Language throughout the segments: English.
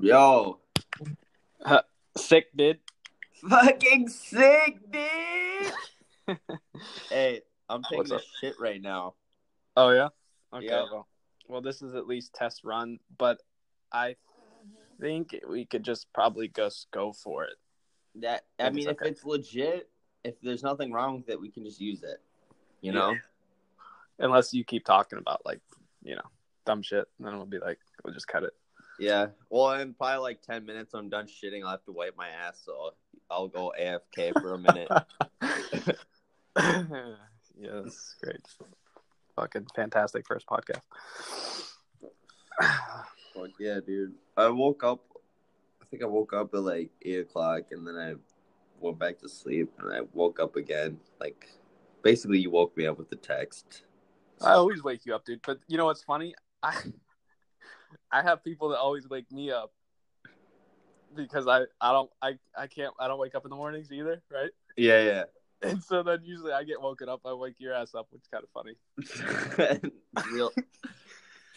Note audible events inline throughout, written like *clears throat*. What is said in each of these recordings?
Yo, Sick, dude. fucking sick, dude. *laughs* hey, I'm taking a shit right now. Oh yeah. Okay. Yeah. Well, well, this is at least test run, but I think we could just probably just go for it. That I mean, it's if okay. it's legit, if there's nothing wrong with it, we can just use it. You Yeah. know? Unless you keep talking about like, you know, dumb shit, then we'll be like, we'll just cut it. Yeah. Well, in probably like ten minutes, I'm done shitting. I'll have to wipe my ass, so I'll go AFK for a minute. *laughs* *laughs* yeah, that's great. Fucking fantastic first podcast. Fuck yeah, dude. I woke up. I think I woke up at like eight o'clock, and then I went back to sleep, and I woke up again. Like, basically, you woke me up with the text. I always wake you up, dude. But you know what's funny? I I have people that always wake me up because I I don't I I can't I don't wake up in the mornings either, right? Yeah, yeah. And so then usually I get woken up, I wake your ass up, which is kind of funny. *laughs* real,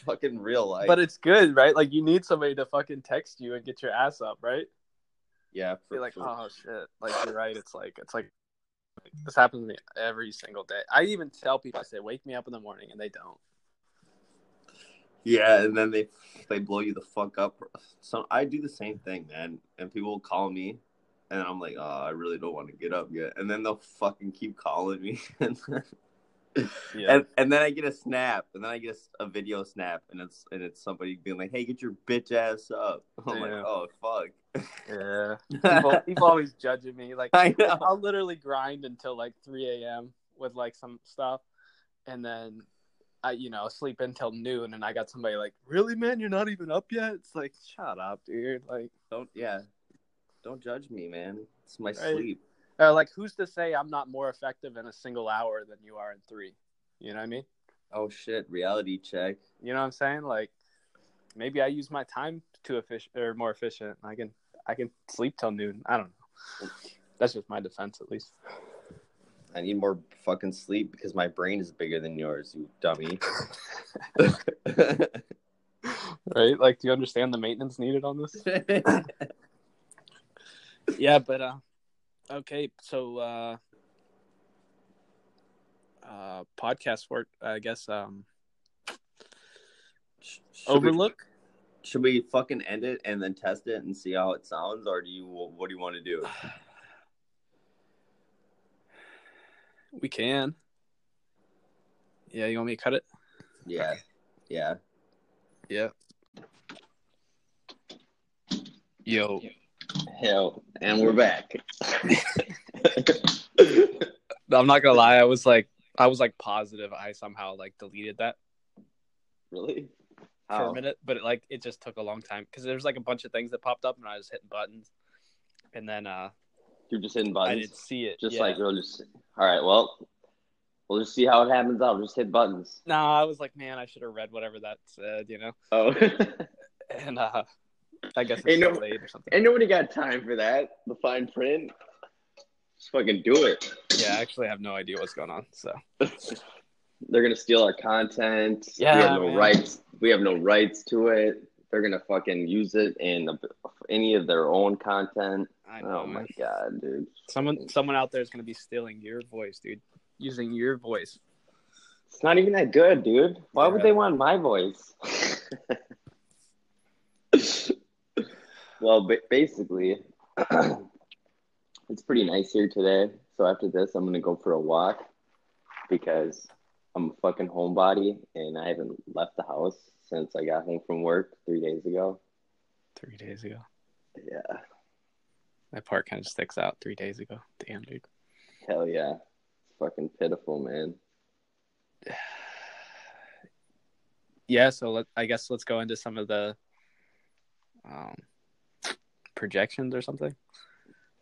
fucking real life. But it's good, right? Like you need somebody to fucking text you and get your ass up, right? yeah, for, Be like, for- oh shit, like you're right. It's like it's like this happens to me every single day. I even tell people, I say, wake me up in the morning, and they don't. Yeah, and then they they blow you the fuck up. So I do the same thing, man. And people will call me, and I'm like, oh, I really don't want to get up yet. And then they'll fucking keep calling me. *laughs* and, Yeah, and and then I get a snap, and then I get a, a video snap, and it's and it's somebody being like, "Hey, get your bitch ass up." *laughs* I'm like, "Oh fuck." yeah. *laughs* People, people always judging me. Like I know. I'll literally grind until like 3 a.m. with like some stuff, and then I, you know, sleep until noon. And I got somebody like, "Really, man? You're not even up yet?" It's like, shut up, dude. Like, Don't yeah. Don't judge me, man. It's my Right. sleep. uh, like who's to say I'm not more effective in a single hour than you are in three? You know what I mean? Oh shit, reality check. You know what I'm saying? Like, maybe I use my time to efficient or more efficient. I can, I can sleep till noon. I don't know. That's just my defense, at least. I need more fucking sleep because my brain is bigger than yours, you dummy. *laughs* *laughs* right? Like, do you understand the maintenance needed on this? *laughs* yeah, but uh okay, so uh uh podcast work, I guess um Should we- Overlook. should we fucking end it and then test it and see how it sounds, or do you? What do you want to do? *sighs* We can. Yeah, you want me to cut it? Yeah, yeah. Yeah. Yo. Hell, and we're back. *laughs* I'm not gonna lie, I was like I was like positive I somehow like deleted that really? for How? a minute, but it, like it just took a long time because there's like a bunch of things that popped up and I was hitting buttons, and then uh You're just hitting buttons. I didn't see it. Just yeah. like we'll just all right. Well, we'll just see how it happens. I'll just hit buttons. no, I was like, man, I should have read whatever that said, you know. Oh, *laughs* And uh I guess it's Ain't no- delayed or something. ain't nobody got time for that. The fine print. Just fucking do it. Yeah, I actually have no idea what's going on. So *laughs* They're gonna steal our content. Yeah, we have no man. rights. We have no rights to it. They're gonna fucking use it in any of their own content. I oh know Oh my man. god, dude! someone someone out there is gonna be stealing your voice, dude. Using your voice. It's not even that good, dude. Why would they want my voice? well, ba- basically, it's pretty nice here today. So after this, I'm gonna go for a walk because I'm a fucking homebody and I haven't left the house since I got home from work three days ago. Three days ago. Yeah, That part kind of sticks out. Three days ago. Damn, dude. hell yeah, it's fucking pitiful, man. *sighs* yeah so let, i guess let's go into some of the um, projections or something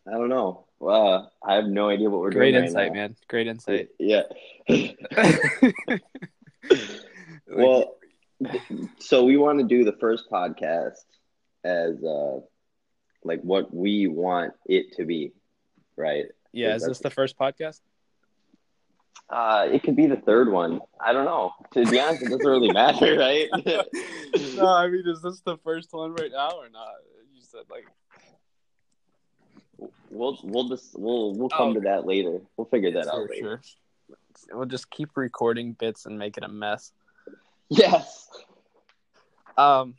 I don't know. Well, I have no idea what we're great doing. Great insight right man great insight *laughs* Yeah. *laughs* well, so we want to do the first podcast as uh like what we want it to be, right? yeah is this the first podcast Uh, it could be the third one. I don't know. To be honest, it doesn't really *laughs* matter, right? no, I mean, is this the first one right now or not? You said like we'll we'll just we'll we'll come Oh. to that later. We'll figure that out for later. sure. We'll just keep recording bits and make it a mess. Yes. Um.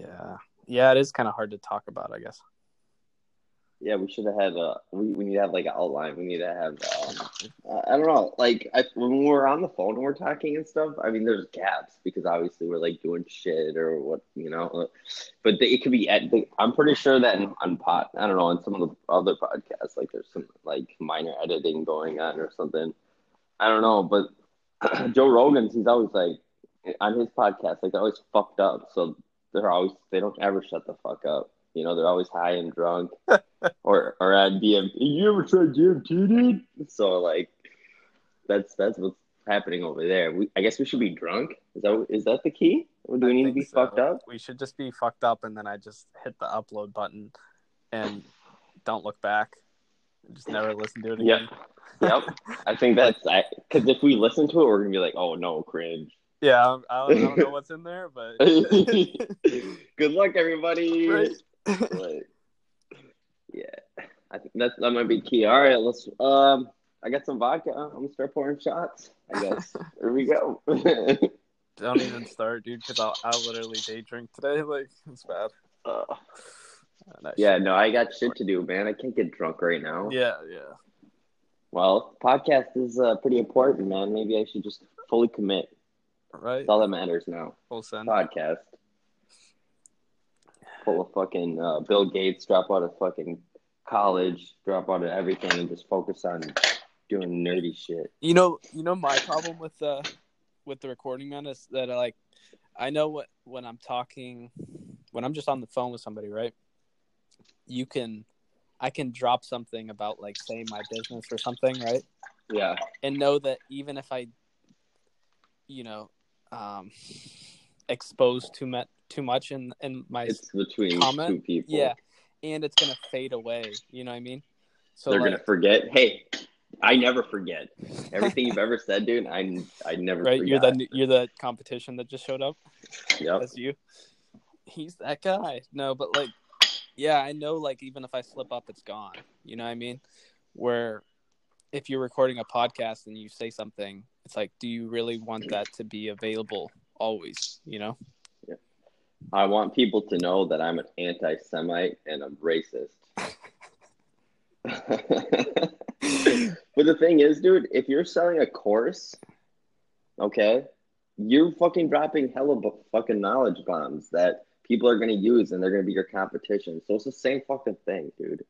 Yeah, yeah, it is kind of hard to talk about, I guess. Yeah, we should have had a. We, we need to have like an outline. We need to have. Um, uh, I don't know. Like I, when we're on the phone and we're talking and stuff. I mean, there's gaps because obviously we're like doing shit or what you know. uh, But the, it could be. I'm pretty sure that in, on pot. I don't know. On some of the other podcasts, like there's some like minor editing going on or something. I don't know, but *clears throat* Joe Rogan's. He's always like on his podcast. Like they're always fucked up. So they're always. They don't ever shut the fuck up. You know, they're always high and drunk *laughs* or or at DMT. You ever tried DMT, dude? So like, that's that's what's happening over there. We, I guess we should be drunk. Is that is that the key? Or do we I need to be so. fucked up? We should just be fucked up, and then I just hit the upload button and don't look back. Just never listen to it Yep. again. Yep. *laughs* I think that's because if we listen to it, we're gonna be like, oh no, cringe. Yeah, I don't, I don't know *laughs* what's in there, but *laughs* Good luck, everybody. *laughs* Right. But, yeah, I think that's that might be key. All right, let's. Um, I got some vodka. I'm gonna start pouring shots. I guess. Here we go. don't even start, dude, because I'll, I'll literally day drink today. Like it's bad. Uh, yeah, no, I got shit to do, man. I can't get drunk right now. yeah, yeah. Well, podcast is uh, pretty important, man. Maybe I should just fully commit. Right. That's all that matters now. Full send. Podcast. Full of fucking uh, Bill Gates, drop out of fucking college, drop out of everything, and just focus on doing nerdy shit. You know, you know my problem with uh with the recording man is that like I know what when I'm talking when I'm just on the phone with somebody, right? You can I can drop something about like say my business or something, right? Yeah, And know that even if I you know um expose too much too much in in my it's between Comment? two people. yeah, and it's going to fade away, you know what I mean? So they're like, gonna forget. Hey, I never forget everything you've ever said, dude. I I never right, forgot. you're the you're the competition that just showed up. Yeah, That's you. He's that guy. No, but like, yeah, I know. Like, even if I slip up, it's gone. You know what I mean? Where if you're recording a podcast and you say something, it's like, do you really want that to be available always? You know? yeah. I want people to know that I'm an anti-Semite and I'm racist. *laughs* *laughs* but the thing is, dude, if you're selling a course, okay, you're fucking dropping hella fucking knowledge bombs that people are going to use and they're going to be your competition. So it's the same fucking thing, dude.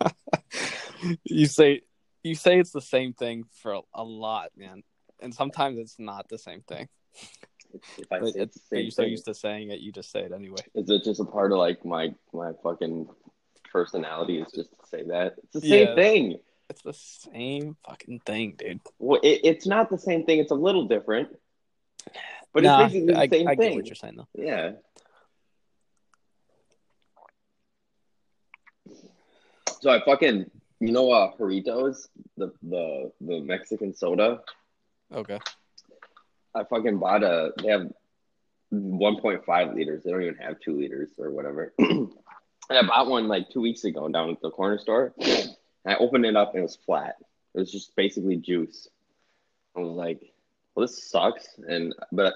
*laughs* you say you say it's the same thing for a, lot, man, and sometimes it's not the same thing. If I But say it's, it's the same you're so used to saying it, you just say it anyway. is it just a part of like my my fucking personality is just to say that? It's the same Yeah. thing. It's the same fucking thing, dude. Well, it, it's not the same thing. It's a little different, but Nah, it's basically the I, same I get thing. what you're saying, though. Yeah. So I fucking you know uh Jarritos, the the the Mexican soda. Okay. I fucking bought a. They have 1.5 liters. They don't even have two liters or whatever. *clears throat* and I bought one like two weeks ago down at the corner store. And I opened it up and it was flat. It was just basically juice. I was like, "Well, this sucks." And but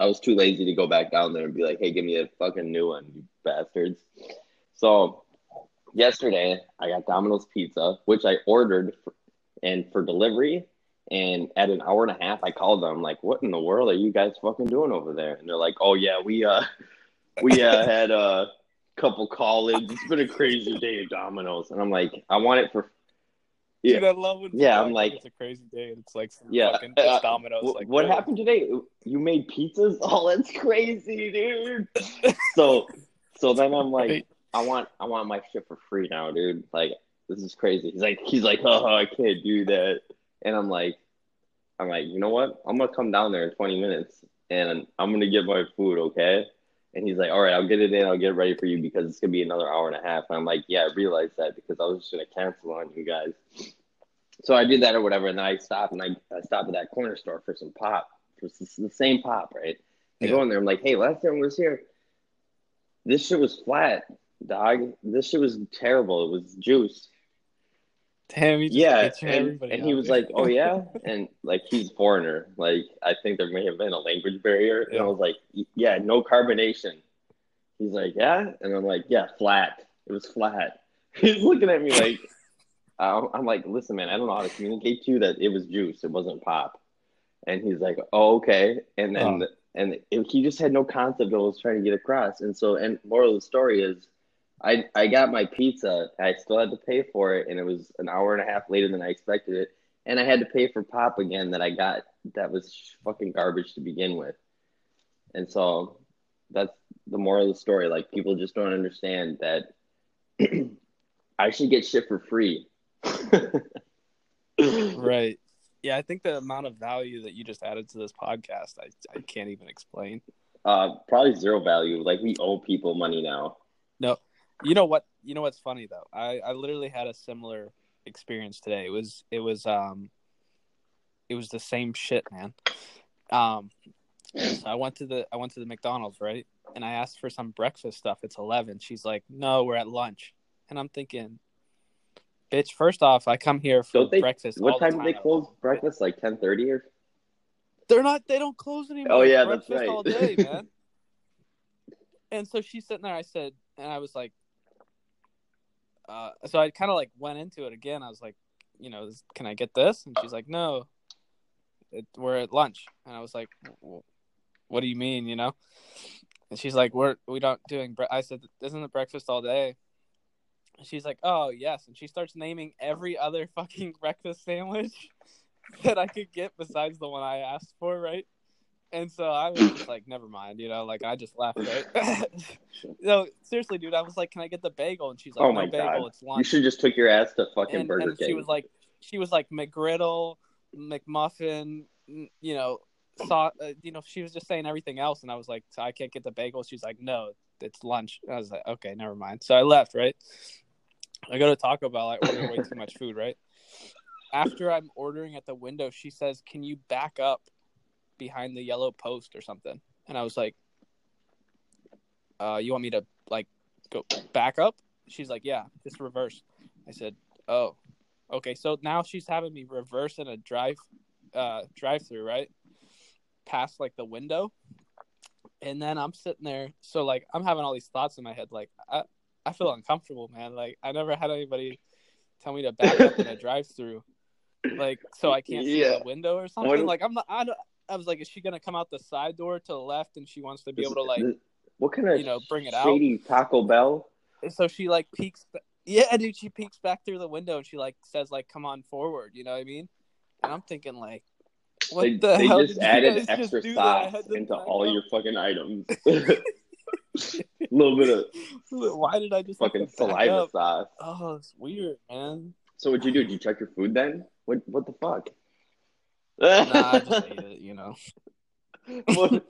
I was too lazy to go back down there and be like, "Hey, give me a fucking new one, you bastards." So yesterday I got Domino's pizza, which I ordered for, and for delivery. And at an hour and a half, I called them like, "What in the world are you guys fucking doing over there?" And they're like, "Oh yeah, we uh, we uh, *laughs* had a couple call-ins. It's been a crazy day at Domino's." And I'm like, "I want it for Yeah. Dude, I love when yeah. I'm like- it's a crazy day it's like some Yeah, fucking uh, Domino's. Wh- like what dude. happened today? You made pizzas? *laughs* Oh, that's crazy, dude. so, so then I'm like. I want, I want my shit for free now, dude. Like, this is crazy. He's like, he's like, oh, I can't do that. And I'm like, I'm like, you know what? I'm gonna come down there in 20 minutes and I'm gonna get my food, okay? And he's like, all right, I'll get it in. I'll get it ready for you because it's going to be another hour and a half. And I'm like, yeah, I realized that because I was just going to cancel on you guys. So I did that or whatever. And then I stopped and I, I stopped at that corner store for some pop, for the same pop, right? I go in there. I'm like, hey, last time I was here, this shit was flat, dog. This shit was terrible. It was juice. Damn, Yeah, and, everybody and he was like, "Oh yeah," *laughs* and like he's foreigner. Like I think there may have been a language barrier, and I was like, "Yeah, no carbonation." He's like, "Yeah," and I'm like, "Yeah, flat. It was flat." *laughs* He's looking at me like, I'm I'm like, "Listen, man, I don't know how to communicate to you that it was juice. It wasn't pop." And he's like, "Oh, okay." And then Oh. and it, he just had no concept of what I was trying to get across. And so, and moral of the story is, I I got my pizza. I still had to pay for it, and it was an hour and a half later than I expected it. And I had to pay for pop again that I got that was fucking garbage to begin with. And so, that's the moral of the story. Like people just don't understand that *clears throat* I should get shit for free. *laughs* right. Yeah, I think the amount of value that you just added to this podcast, I, I can't even explain. Uh, probably zero value. Like we owe people money now. You know what? You know what's funny though? I, I literally had a similar experience today. It was it was um it was the same shit, man. Um so I went to the I went to the McDonald's, right? And I asked for some breakfast stuff. It's 11. She's like, "No, we're at lunch." And I'm thinking, "Bitch, first off, I come here for they? breakfast all What the time do they close breakfast? Like ten thirty or? They're not. They don't close anymore. Oh, yeah, that's right. all day, man. *laughs* and so she's sitting there. I said, and I was like, uh, so I kind of like went into it again. I was like, you know, can I get this? And she's like, no, it, we're at lunch. And I was like, what do you mean? You know? And she's like, we're we don't doing. Bre-. I said, isn't it breakfast all day? And she's like, oh yes. And she starts naming every other fucking *laughs* breakfast sandwich *laughs* that I could get besides the one I asked for, right? And so I was just like, never mind, you know, like I just left, right? *laughs* no, seriously, dude, I was like, can I get the bagel? And she's like, Oh no my bagel, God. it's lunch. You should just took your ass to fucking and, Burger and King. she was like, she was like McGriddle, McMuffin, you know, saw, uh, you know, she was just saying everything else, and I was like, so I can't get the bagel. She's like, no, it's lunch. I was like, okay, never mind. So I left, right? I go to Taco Bell. I order way too much food, right? After I'm ordering at the window, she says, "Can you back up behind the yellow post or something?" And I was like, uh, "You want me to like go back up?" She's like, "Yeah, just reverse." I said, "Oh, okay." So now she's having me reverse in a drive, uh, drive-through, right? Past like the window, and then I'm sitting there. So like I'm having all these thoughts in my head, like I, I feel uncomfortable, man. Like I never had anybody tell me to back up in a drive-through, like so I can't see the window or something. What- Like I'm not. I, don't- I was like, is she gonna come out the side door to the left, and she wants to be This- able to like this- what kind of you know, bring it out. shady Taco Bell? and so she like peeks. Yeah, dude, she peeks back through the window and she like says like, "Come on forward," you know what I mean? And I'm thinking like, what they the they hell just added just extra that? Sauce into all up. your fucking items. A *laughs* *laughs* little bit of *laughs* Why did I just fucking saliva sauce. Oh, it's weird, man. So what'd you do? Did you check your food then? What what the fuck? Nah, I just *laughs* ate it, you know. *laughs*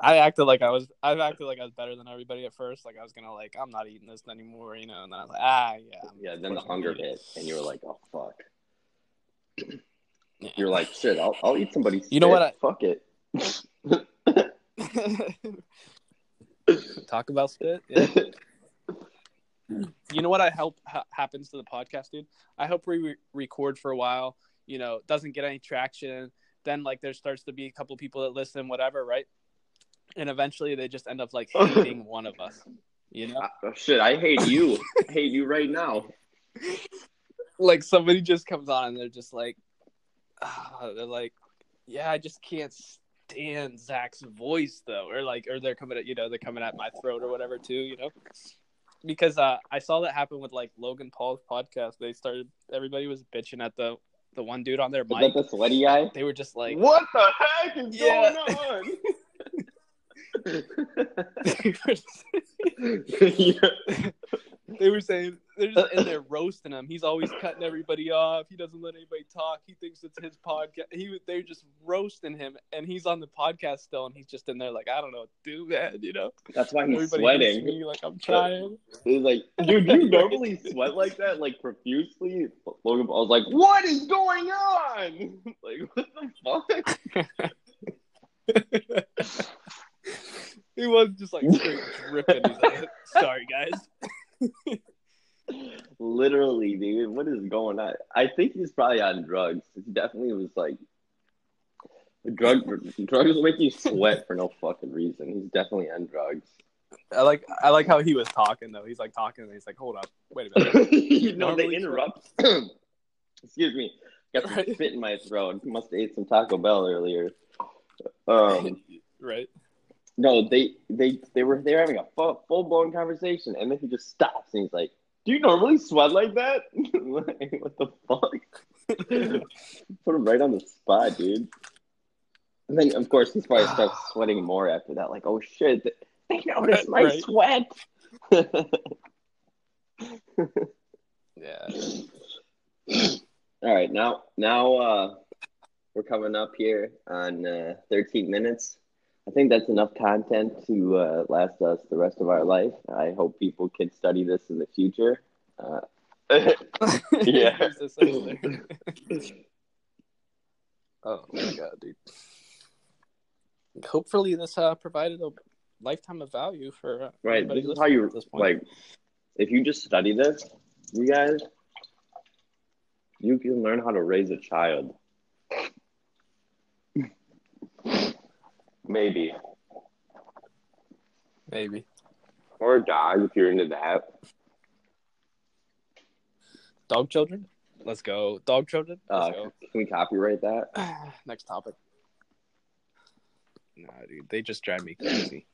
I acted like I was. I acted like I was better than everybody at first. Like I was gonna like, I'm not eating this anymore, you know. And then I was like, ah, yeah. I'm- yeah, then the hunger hit, and you were like, "Oh fuck." Yeah. You're like, "Shit, I'll I'll eat somebody's." You know what spit. Fuck it. *laughs* Talk about spit. Yeah. you know what I hope ha- happens to the podcast, dude? I hope we re- record for a while. You know, doesn't get any traction. Then like there starts to be a couple people that listen, whatever, right? And eventually they just end up like *laughs* hating one of us. You know, Oh, shit, I hate you. I hate you right now. *laughs* like somebody just comes on and they're just like, ah, they're like, yeah, I just can't stand Zach's voice though, or like, or they're coming at you know they're coming at my throat or whatever too, you know. Because uh, I saw that happen with like Logan Paul's podcast. They started everybody was bitching at the the one dude on their Is that the sweaty guy? They were just like, what the heck is Yeah. going on? *laughs* *laughs* Yeah. They were saying they're just in there *laughs* roasting him. He's always cutting everybody off. He doesn't let anybody talk. He thinks it's his podcast. He they're just roasting him, and he's on the podcast still, and he's just in there like I don't know do, man. You know, That's why he's everybody sweating. me like I'm trying. He's like, dude, do you normally sweat like that, like profusely? Logan Paul was like, what is going on? *laughs* Like, what the fuck? *laughs* he was just like straight dripping. He's like, sorry guys. Literally, dude, what is going on? I think he's probably on drugs. He definitely was like, drug drugs make you sweat for no fucking reason. He's definitely on drugs. I like I like how he was talking though. He's like talking, and he's like, "Hold up, wait a minute." *laughs* you know, they interrupt. *clears throat* Excuse me. Got some Right. spit in my throat. Must have ate some Taco Bell earlier. *laughs* Um, right? No, they they they were they were having a full, full blown conversation, and then he just stops and he's like, "Do you normally sweat like that? *laughs* like, what the fuck?" *laughs* Put him right on the spot, dude. And then, of course, he probably starts *sighs* sweating more after that. Like, oh shit, they noticed *laughs* my Right. sweat. Yeah. All right, now now uh, we're coming up here on uh, 13 minutes. I think that's enough content to uh, last us the rest of our life. I hope people can study this in the future. Uh, *laughs* *laughs* Yeah. He's just sitting there. *laughs* oh my god, dude. Hopefully, this uh, provided a lifetime of value for uh, right, this is how you at this point. like. If you just study this, you guys, you can learn how to raise a child. Maybe. Maybe. Or a dog if you're into that. Dog children. Let's go. Dog children. Uh, Let's can we copyright that? *sighs* Next topic. Nah, dude, they just drive me crazy.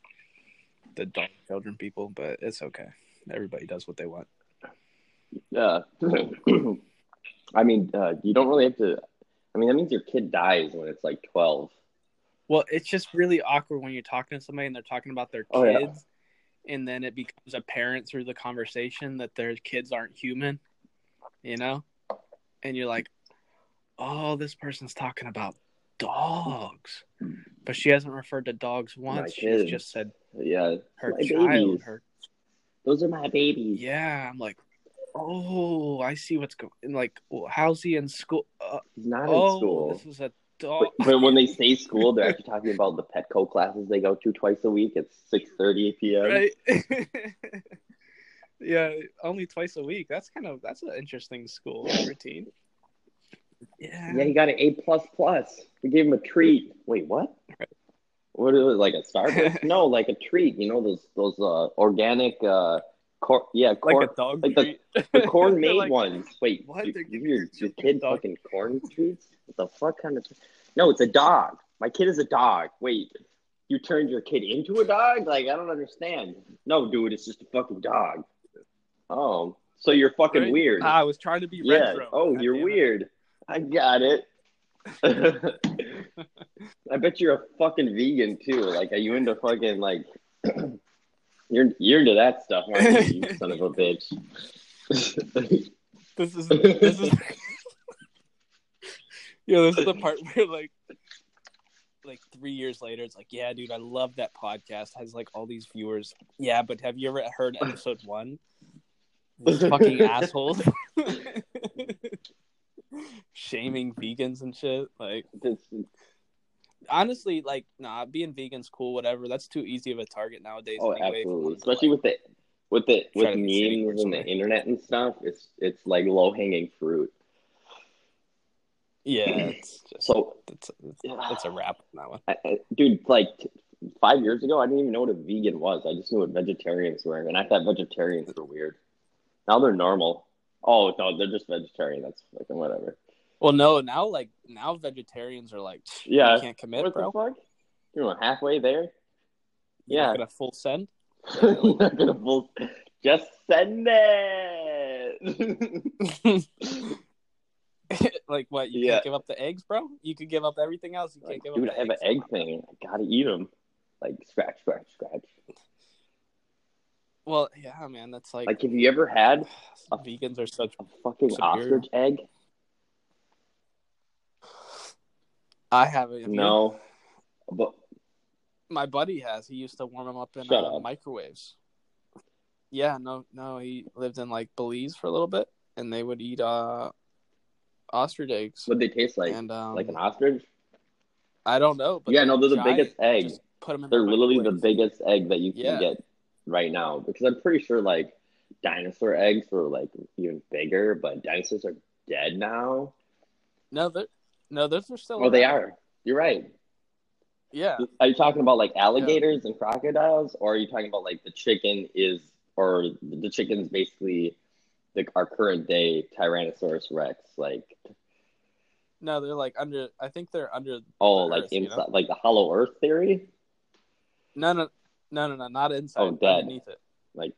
The dog children people, but it's okay. Everybody does what they want. Yeah. *clears throat* I mean, uh, you don't really have to. I mean, that means your kid dies when it's like 12. Well, it's just really awkward when you're talking to somebody and they're talking about their kids, Oh, yeah. and then it becomes apparent through the conversation that their kids aren't human, you know? And you're like, oh, this person's talking about dogs. But she hasn't referred to dogs once. She's just said Yeah. her My child. babies. Her Those are my babies. yeah. I'm like, oh, I see what's going. Like, how's he in school? Uh, He's not oh, in school. this is a. But, *laughs* but when they say school, they're actually talking about the Petco classes they go to twice a week at 6.30 p.m. right? *laughs* yeah, only twice a week. That's kind of that's an interesting school routine. Yeah. Yeah, he got an A++. plus plus. We gave him a treat. Wait, what? What is it, like a Starbucks? *laughs* no, like a treat. You know, those those uh, organic, uh, cor- yeah, corn, like a dog like the- treat. *laughs* the corn made Like, ones. Wait, what? you, They're you giving your, your kid dog- fucking corn treats? What the fuck kind of? No, it's a dog. My kid is a dog. Wait, you turned your kid into a dog? Like I don't understand. No, dude, it's just a fucking dog. Oh, so you're fucking Right? weird. Ah, I was trying to be yeah. retro. Oh, God you're damn it. weird. I got it. *laughs* *laughs* I bet you're a fucking vegan too. Like, are you into fucking like? *clears throat* you're you're into that stuff, aren't you? you *laughs* son of a bitch. *laughs* This is this is *laughs* Yeah, this is the part where like like three years later it's like, yeah, dude, I love that podcast. Has like all these viewers. Yeah, but have you ever heard episode one? These fucking assholes. Shaming vegans and shit. Like This- honestly, like, nah, being vegan's cool, whatever. That's too easy of a target nowadays. oh, anyway, absolutely. Especially like- with the with the with Try to be safe or memes and the internet and stuff. It's it's like low hanging fruit. yeah, *clears throat* it's just So, it's, it's, it's a wrap on that one. I, I, dude, like five years ago, I didn't even know what a vegan was. I just knew what vegetarians were, and I thought vegetarians were weird. Now they're normal. Oh no, they're just vegetarian. That's fucking whatever. Well, no, now like now vegetarians are like, Yeah. you can't commit, what bro. the fuck? You're not halfway there. You're Yeah, not full send. *laughs* you're not gonna full. Just send it. *laughs* like what? You Yeah. can't give up the eggs, bro. You could give up everything else. You can't like, give dude, up. I have an eggs. egg thing. I gotta eat them. Like scratch, scratch, scratch. Well, yeah, man, that's like, Like, have you ever had *sighs* vegans are such. a fucking Superior. ostrich egg? I haven't. have you? No, but my buddy has. He used to warm them up in uh, microwaves. Yeah, no, no. He lived in like Belize for a little bit, and they would eat uh ostrich eggs. what they taste like? and um, like an ostrich? I don't know, but yeah, no, they're the biggest egg. Just put them. They're the literally the biggest egg that you can Yeah. get right now because I'm pretty sure like dinosaur eggs were like even bigger, but dinosaurs are dead now. No, they're no, those are still. Oh, they are. You're right. Yeah, Are you talking about like alligators and crocodiles, or are you talking about like the chicken is, or the chicken's basically the our current day Tyrannosaurus Rex? Like, no, they're like under. I think they're under. oh, the like earth, you know? inside, like the Hollow Earth theory. No, no, no, no, no, not inside. Oh, dead. Underneath it. Like-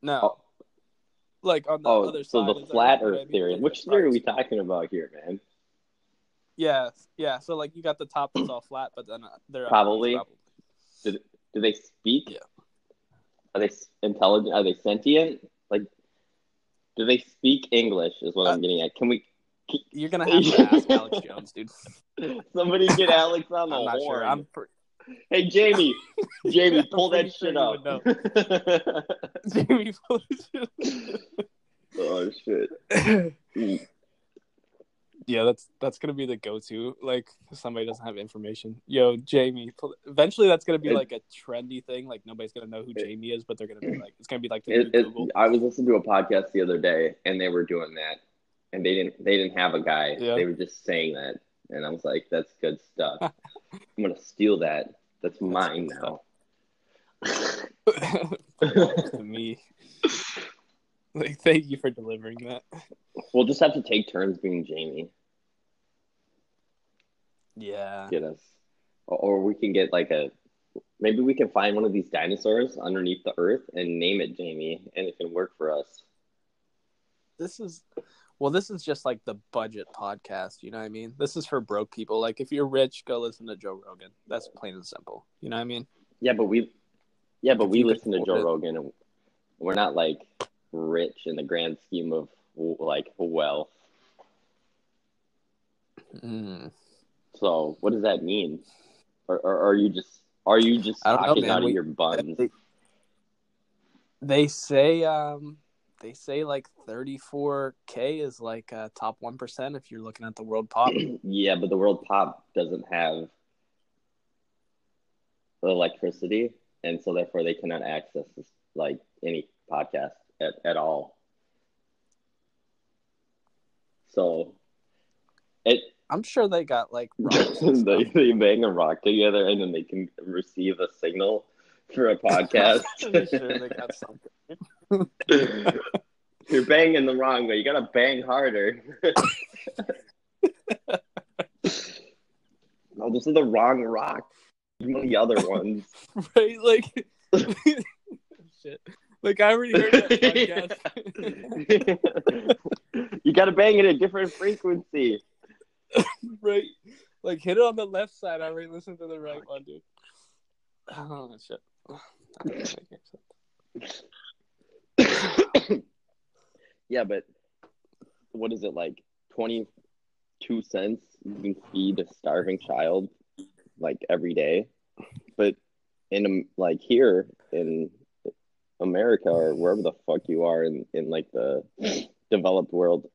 No. Oh. Like on the Oh, other so side. the flat you know what I Earth theory. Which theory are we talking about here, man? Yeah, yeah. So like you got the top that's all flat, but then uh, they're Probably. probably. Do they speak? Yeah. Are they intelligent? Are they sentient? Like, do they speak English? Is what Uh, I'm getting at. Can we? You're gonna have to ask Alex *laughs* Jones, dude. Somebody get Alex on *laughs* the I'm not horn. sure. I'm Hey Jamie, *laughs* Jamie, pull that sure shit up. Jamie Fuller. oh shit. Yeah, that's that's gonna be the go-to. Like, if somebody doesn't have information. Yo, Jamie. Eventually, that's gonna be It- like a trendy thing. Like, nobody's gonna know who It- Jamie is, but they're gonna be *clears throat* like, it's gonna be like the It, I was listening to a podcast the other day, and they were doing that, and they didn't they didn't have a guy. Yeah. They were just saying that, and I was like, "That's good stuff. *laughs* I'm gonna steal that. That's mine now." *laughs* to me. *laughs* Like, thank you for delivering that. we'll just have to take turns being Jamie. Yeah. Get us, or, or we can get like a. Maybe we can find one of these dinosaurs underneath the earth and name it Jamie, and it can work for us. This is, well, this is just like the budget podcast. You know what I mean? This is for broke people. Like, if you're rich, go listen to Joe Rogan. That's plain and simple. You know what I mean? Yeah, but we, yeah, but If we listen to Joe it. Rogan, and we're not like rich in the grand scheme of like wealth. Mm. So what does that mean? Or, or are you just are you just know, talking man. out of We- your buns? They, they say, um, they say like 34k is like uh, top one percent if you're looking at the world pop. *clears throat* yeah, but the world pop doesn't have electricity, and so therefore they cannot access this, like any podcast at, at all. So it I'm sure they got like *laughs* they, they bang a rock together and then they can receive a signal for a podcast. *laughs* I'm sure they got something. *laughs* You're banging the wrong way. You gotta bang harder. no, this is the wrong rock. The other ones. right? Like, shit. Like I already heard that podcast. you gotta bang at a different frequency. *laughs* right? Like hit it on the left side. I already listened to the right one, dude. Oh shit. That doesn't make any sense. yeah, but what is it like? Twenty-two cents you can feed a starving child like every day, but in um, like here in America or wherever the fuck you are in in like the developed world,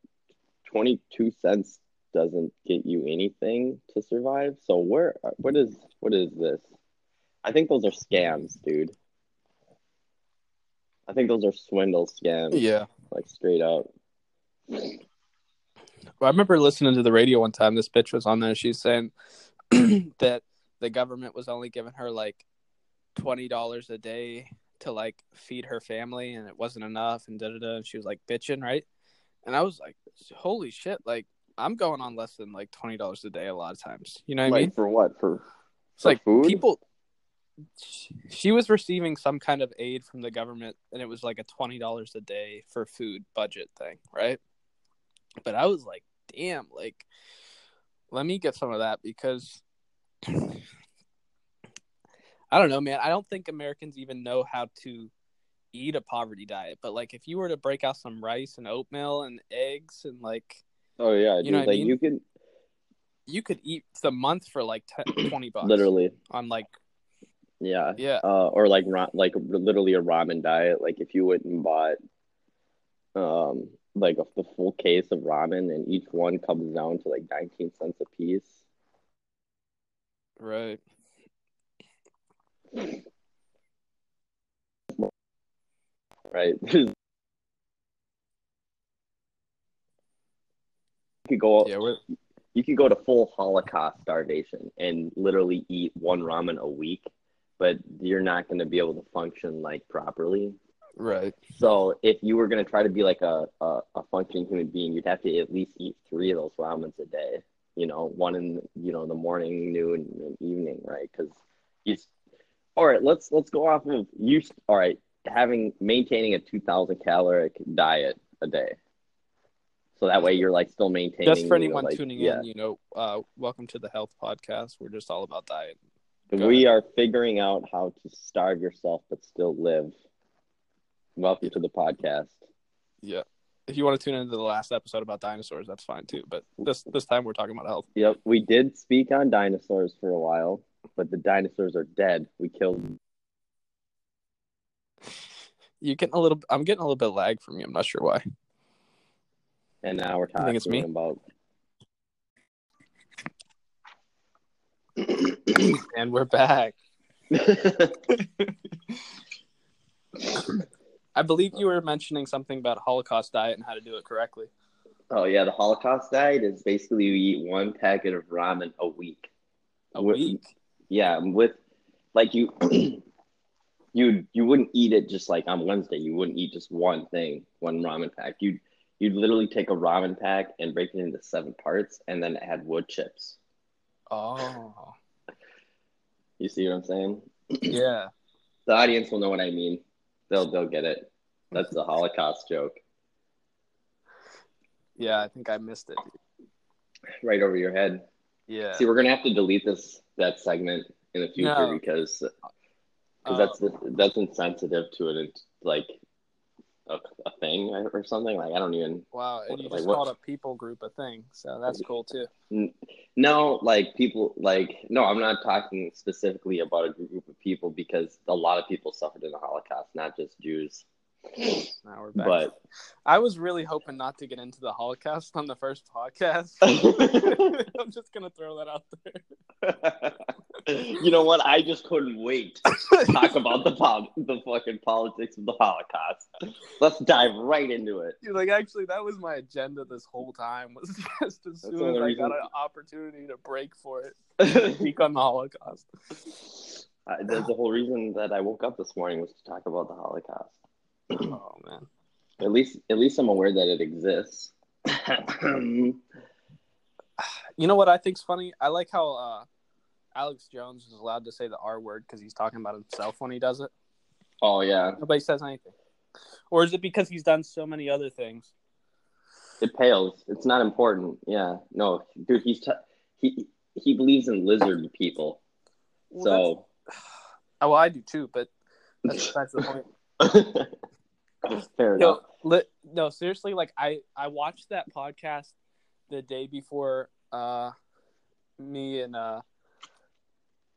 twenty-two cents doesn't get you anything to survive. So where what is what is this? I think those are scams, dude. I think those are swindle scams, Yeah. like straight up. Well, I remember listening to the radio one time. This bitch was on there. She's saying *clears throat* that the government was only giving her like twenty dollars a day to like feed her family, and it wasn't enough. And da da da. And she was like bitching, right? And I was like, holy shit! Like I'm going on less than like twenty dollars a day a lot of times. You know what like I mean? for what? For It's for like food? people. She was receiving some kind of aid from the government, and it was like a twenty dollars a day for food budget thing, right? But I was like, damn, like, let me get some of that because I don't know, man. I don't think Americans even know how to eat a poverty diet, but like if you were to break out some rice and oatmeal and eggs and like Oh yeah, You dude. know what I like mean? you could you could eat the month for like 10, *clears throat* 20 bucks literally, on like yeah, yeah uh, or like ra- like literally a ramen diet. Like if you went and bought, um, like a, the full case of ramen, and each one comes down to like nineteen cents a piece. right Right. *laughs* could go. yeah we're You could go to full Holocaust starvation and literally eat one ramen a week, but you're not going to be able to function like properly. right So if you were going to try to be like a, a, a functioning human being, you'd have to at least eat three of those ramens a day. You know, one in you know the morning, noon, and evening, right? Because you. All right, let's let's go off of you. All right, having maintaining a two thousand caloric diet a day. So that way you're like still maintaining. just for know, anyone like- tuning yeah. in you know uh welcome to the health podcast we're just all about diet Go we are figuring out how to starve yourself but still live. Welcome to the podcast. yeah if you want to tune into the last episode about dinosaurs that's fine too but this this time we're talking about health Yep, we did speak on dinosaurs for a while, but the dinosaurs are dead. We killed. you getting a little i'm getting a little bit lag from you i'm not sure why And now we're talking it's me. about. *clears throat* and we're back *laughs* i believe you were mentioning something about holocaust diet and how to do it correctly oh yeah, the Holocaust diet is basically you eat one packet of ramen a week. a With- week Yeah, with like you, *clears throat* you you wouldn't eat it just like on Wednesday. You wouldn't eat just one thing, one ramen pack. You would you'd literally take a ramen pack and break it into seven parts, and then add wood chips. oh *laughs* You see what I'm saying? yeah The audience will know what I mean. They'll they'll get it. That's the Holocaust joke yeah i think i missed it right over your head. yeah See, we're gonna have to delete this that segment in the future No. because because Uh, that's that's insensitive to it. Like a, a thing or something. Like I don't even wow and you like just what- called a people group a thing so that's cool too. No, like people, like no, I'm not talking specifically about a group of people because a lot of people suffered in the Holocaust, not just Jews. now we're back. But i was really hoping not to get into the holocaust on the first podcast. *laughs* *laughs* I'm just gonna throw that out there *laughs* you know what? I just couldn't wait to talk about the pol- the fucking politics of the Holocaust. Let's dive right into it. Dude, like actually, that was my agenda this whole time. Was *laughs* just as soon as I got an opportunity to break for it, *laughs* speak on the Holocaust. Uh, that's the whole reason that I woke up this morning was to talk about the Holocaust. Oh man, At least, at least I'm aware that it exists. you know what I think's funny? I like how uh, Alex Jones is allowed to say the R word because he's talking about himself when he does it. oh yeah, Nobody says anything, or is it because he's done so many other things? it pales. It's not important. Yeah, no, dude, he's t- he he believes in lizard people. Well, so Oh, *sighs* well, I do too, but that's *laughs* that's the point. *laughs* fair Yo, enough. li- no, seriously, like I I watched that podcast the day before uh me and uh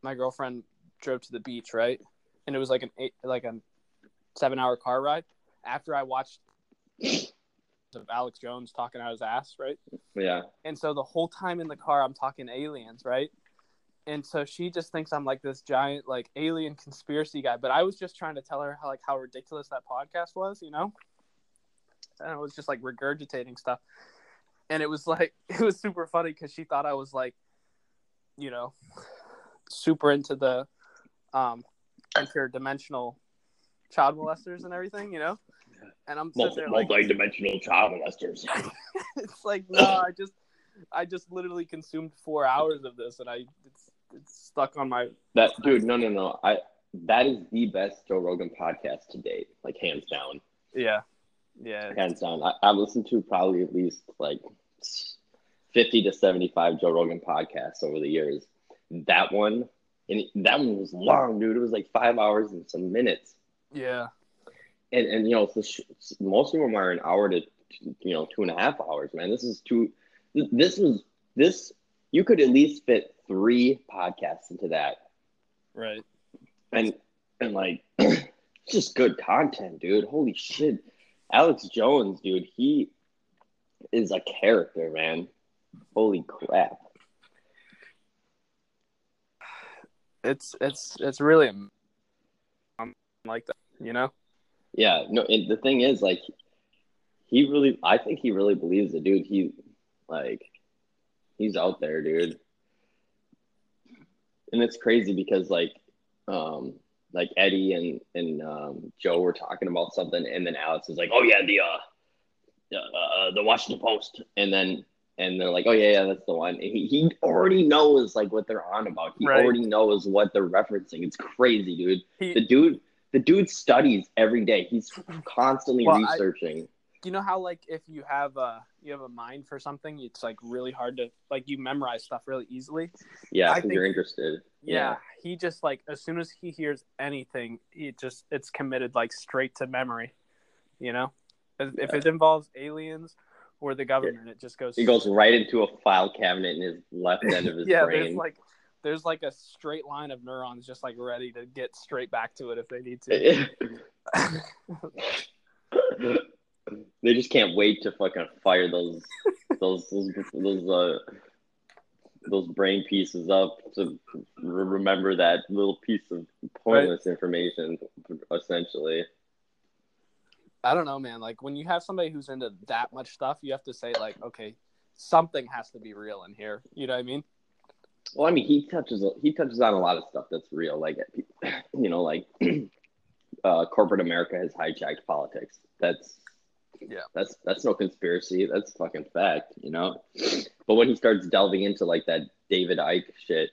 my girlfriend drove to the beach, right? And it was like an eight like a seven hour car ride. After I watched of Alex Jones talking out his ass, right? Yeah, And so the whole time in the car I'm talking aliens, right? And so she just thinks I'm like this giant like alien conspiracy guy, but I was just trying to tell her how like how ridiculous that podcast was, you know? And I was just like regurgitating stuff. And it was like *laughs* it was super funny cuz she thought I was like you know, super into the um interdimensional child molesters and everything, you know? And I'm sitting there like multi-dimensional child molesters. *laughs* it's like no, I just I just literally consumed four hours of this, and I it's it's stuck on my That dude, no, no, no. I that is the best Joe Rogan podcast to date, like hands down, yeah yeah hands down. I, I've listened to probably at least like fifty to seventy-five Joe Rogan podcasts over the years. That one, and that one was long, dude. It was like five hours and some minutes. yeah and and you know, the sh- most of them are an hour to you know two and a half hours. Man, this is two. This was this. You could at least fit three podcasts into that, Right. and and like *clears throat* just good content, dude. Holy shit, Alex Jones, dude, he is a character, man. Holy crap. It's it's it's really um, like that, you know. Yeah, no, and the thing is, like, he really, I think he really believes it, dude. He, like, he's out there, dude. And it's crazy because, like, um, like Eddie and and um, Joe were talking about something, and then Alex was like, "Oh yeah, the uh, uh, the Washington Post," and then and they're like, "Oh yeah, yeah, that's the one." And he he already knows like what they're on about. He Right. already knows what they're referencing. It's crazy, dude He, the dude the dude studies every day he's constantly Well, I- researching you know how like if you have a you have a mind for something, it's like really hard to like you memorize stuff really easily. yeah I because you're interested Yeah, he just like as soon as he hears anything, he just it's committed like straight to memory. You know, if, if it involves aliens or the government, it just goes. he goes right into a file cabinet in his left end of his *laughs* yeah, there's brain like there's like a straight line of neurons just like ready to get straight back to it if they need to. *laughs* they just can't wait to fucking fire those those those those uh those brain pieces up to re- remember that little piece of pointless information essentially I don't know, man. Like when you have somebody who's into that much stuff, you have to say like, okay, something has to be real in here. You know what I mean? Well, I mean, he touches he touches on a lot of stuff that's real, like *clears throat* you know, like *clears throat* uh, corporate America has hijacked politics. That's Yeah. that's that's no conspiracy. That's fucking fact, you know. But when he starts delving into like that David Icke shit,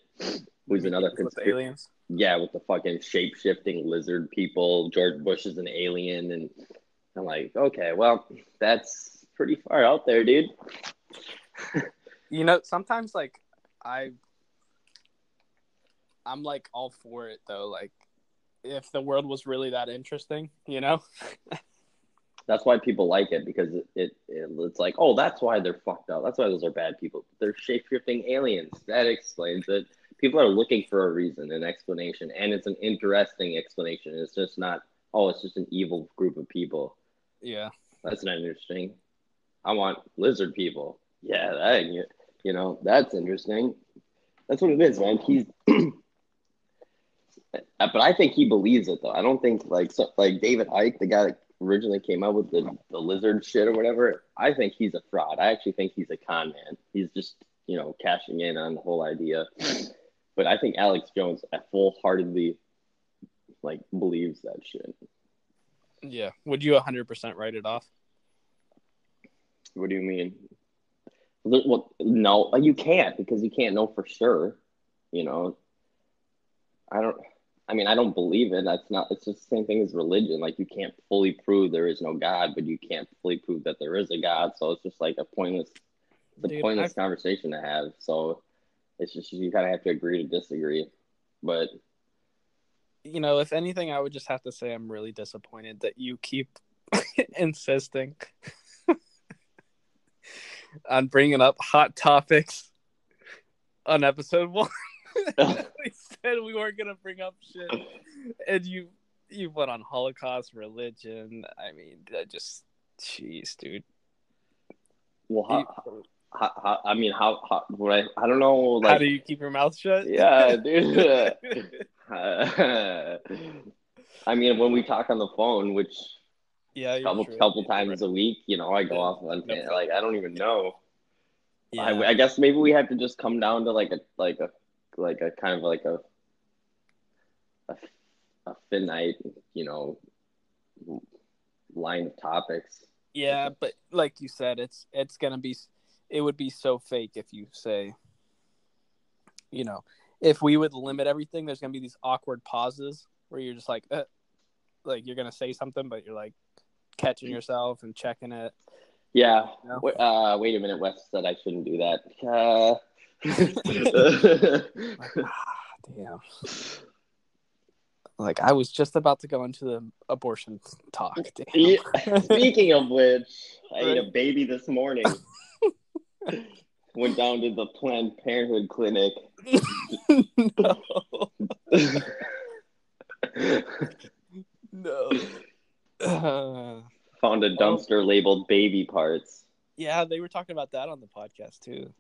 who's another conspiracy, aliens. yeah, with the fucking shape shifting lizard people, George Bush is an alien, and I'm like, okay, well, that's pretty far out there, dude. You know, sometimes like I I'm like all for it though. Like if the world was really that interesting, you know? That's why people like it because it, it, it it's like, oh, that's why they're fucked up. That's why those are bad people. They're shape shifting aliens. That explains it. People are looking for a reason, an explanation, and it's an interesting explanation. It's just not, oh, it's just an evil group of people. Yeah. That's not interesting. I want lizard people. Yeah, that you know, that's interesting. That's what it is, man. He's *clears throat* but I think he believes it though. I don't think like so, like David Icke, the guy that originally came up with the, the lizard shit or whatever. I think he's a fraud. I actually think he's a con man. He's just you know cashing in on the whole idea. But I think Alex Jones full heartedly like believes that shit. Yeah. Would you 100% write it off? What do you mean? Well, no, uh, you can't because you can't know for sure. You know, I don't. I mean, I don't believe it. That's not. It's just the same thing as religion. Like you can't fully prove there is no God, but you can't fully prove that there is a God. So it's just like a pointless, it's a Dude, pointless I- conversation to have. So it's just you kind of have to agree to disagree. But You know, if anything, I would just have to say I'm really disappointed that you keep *laughs* insisting *laughs* on bringing up hot topics on episode one. *laughs* we said we weren't gonna bring up shit, and you you went on Holocaust, religion. I mean, that just jeez, dude. well, how, how, how, I mean, how, how would I? I don't know. Like, How do you keep your mouth shut? Yeah, dude. *laughs* I mean, when we talk on the phone, which yeah, a couple true. couple times right. a week, you know, I go Yeah. off on like I don't even know. Yeah. I, I guess maybe we have to just come down to like a like a like a kind of like a a, a finite, you know, line of topics. Yeah, but like you said, it's it's gonna be it would be so fake if you say, you know, if we would limit everything, there's gonna be these awkward pauses where you're just like, uh, like you're gonna say something, but you're like catching yourself and checking it. Yeah. No. Wait, uh, wait a minute. Wes said I shouldn't do that. Uh, *laughs* Like, *laughs* ah, damn. Like I was just about to go into the abortion talk. Damn. Yeah, *laughs* Speaking of which, I ate a baby this morning. Went down to the Planned Parenthood clinic. No. No. Uh, Found a dumpster labeled baby parts. yeah, they were talking about that on the podcast too.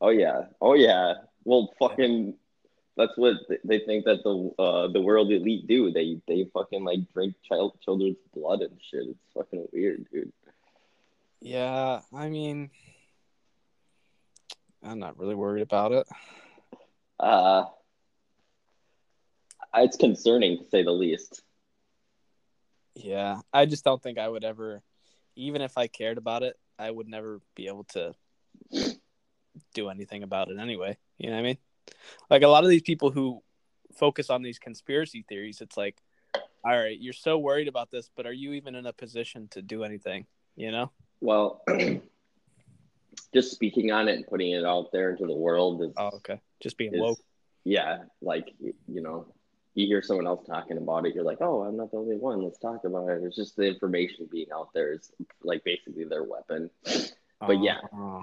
Oh yeah, oh yeah. Well, fucking, that's what they think that the uh, the world elite do. They they fucking like drink child children's blood and shit. It's fucking weird, dude. Yeah, I mean, I'm not really worried about it. Uh, it's concerning to say the least. Yeah, I just don't think I would ever, even if I cared about it, I would never be able to do anything about it anyway. You know what I mean? Like a lot of these people who focus on these conspiracy theories, it's like, all right, you're so worried about this, but are you even in a position to do anything? You know? Well, *clears throat* just speaking on it and putting it out there into the world is, Oh, okay. Just being is woke. yeah, like you know, you hear someone else talking about it, you're like, oh, I'm not the only one. Let's talk about it. It's just the information being out there is like basically their weapon. But yeah. Oh,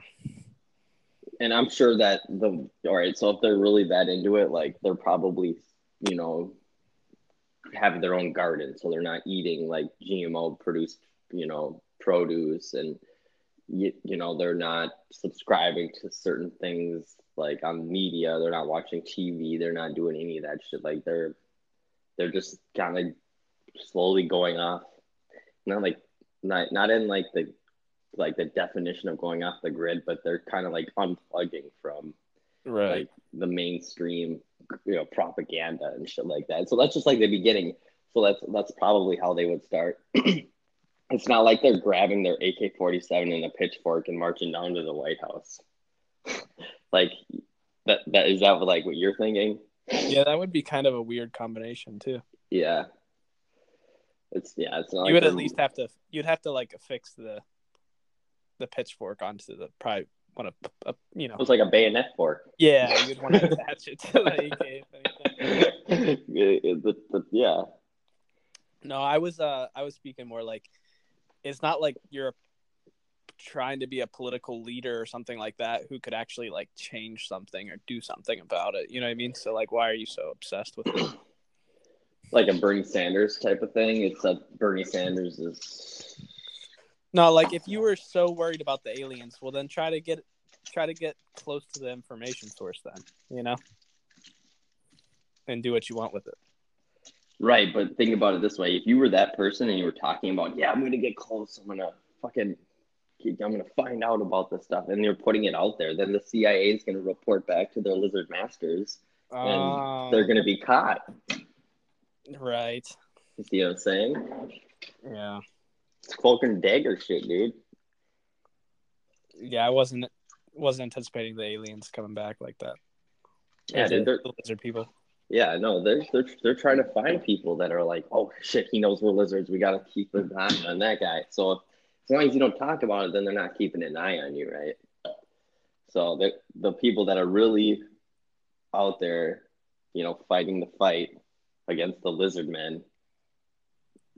and I'm sure that the all right. So if they're really that into it, like they're probably you know have their own garden, so they're not eating like GMO produced you know produce, and you, you know they're not subscribing to certain things like on media. They're not watching TV. They're not doing any of that shit. Like they're they're just kind of slowly going off. Not like not not in like the like the definition of going off the grid, but they're kind of like unplugging from right. like the mainstream, you know, propaganda and shit like that. So that's just like the beginning. So that's that's probably how they would start. *clears throat* it's not like they're grabbing their AK forty seven and a pitchfork and marching down to the White House. *laughs* like that that is that like what you're thinking? yeah, that would be kind of a weird combination too. Yeah. It's yeah, it's not like you would at least have to you'd have to like affix the the pitchfork onto the probably want to uh, you know It's like a bayonet fork. yeah *laughs* you'd want to attach it to the AK. if anything. Yeah, the- the- yeah. No, I was uh I was speaking more like it's not like you're trying to be a political leader or something like that who could actually like change something or do something about it. You know what I mean? So like why are you so obsessed with it? *clears throat* like a Bernie Sanders type of thing. It's a Bernie Sanders is No, like if you were so worried about the aliens, well then try to get try to get close to the information source then, you know? And do what you want with it. right. But think about it this way: if you were that person and you were talking about, yeah, I'm gonna get close, I'm gonna fucking, I'm gonna find out about this stuff, and you're putting it out there, then the CIA is gonna report back to their lizard masters, and Um, they're gonna be caught. right. You see what I'm saying? Yeah. It's cloak and dagger shit, dude. Yeah, I wasn't wasn't anticipating the aliens coming back like that. Yeah, dude, they're- the lizard people. Yeah, no, they're they're they're trying to find people that are like, oh shit, he knows we're lizards. We gotta keep an eye on that guy. So if, as long as you don't talk about it, then they're not keeping an eye on you, right? So the the people that are really out there, you know, fighting the fight against the lizard men,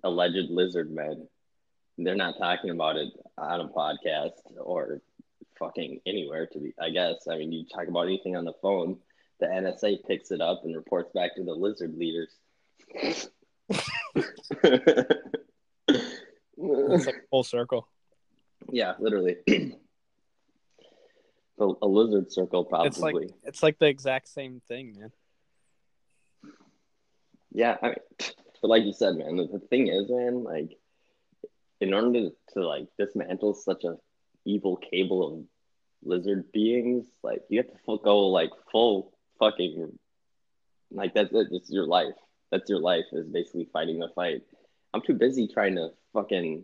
alleged lizard men, they're not talking about it on a podcast or fucking anywhere. To be, I guess. I mean, you talk about anything on the phone the NSA picks it up and reports back to the lizard leaders. *laughs* *laughs* It's like full circle. yeah, literally. *clears throat* a, a lizard circle, probably. It's like it's like the exact same thing, man. yeah, I mean, but like you said, man, the, the thing is, man, like, in order to, to like dismantle such a evil cable of lizard beings, like you have to go like full fucking, like that's it. It's your life. That's your life is basically fighting the fight. I'm too busy trying to fucking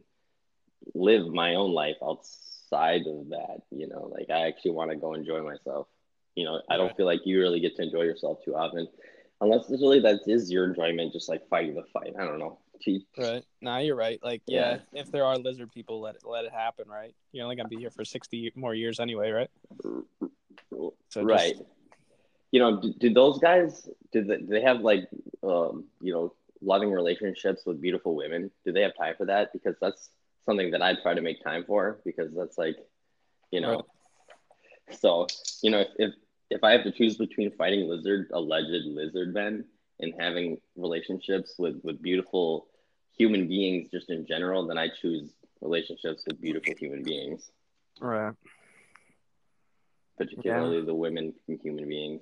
live my own life outside of that. You know, like I actually want to go enjoy myself. You know, I don't feel like you really get to enjoy yourself too often, unless it's really that is your enjoyment, just like fighting the fight. I don't know. Right. Now you're right. Like, yeah, if there are lizard people, let it let it happen, right? You're only gonna be here for sixty more years anyway, right? So just- right. You know, do, do those guys? Do they, do they have like um, you know, loving relationships with beautiful women, do they have time for that? Because that's something that I try to make time for because that's like, you know, so you know, if, if if I have to choose between fighting lizard alleged lizard men and having relationships with with beautiful human beings just in general, then I choose relationships with beautiful human beings, Right. particularly the women human beings.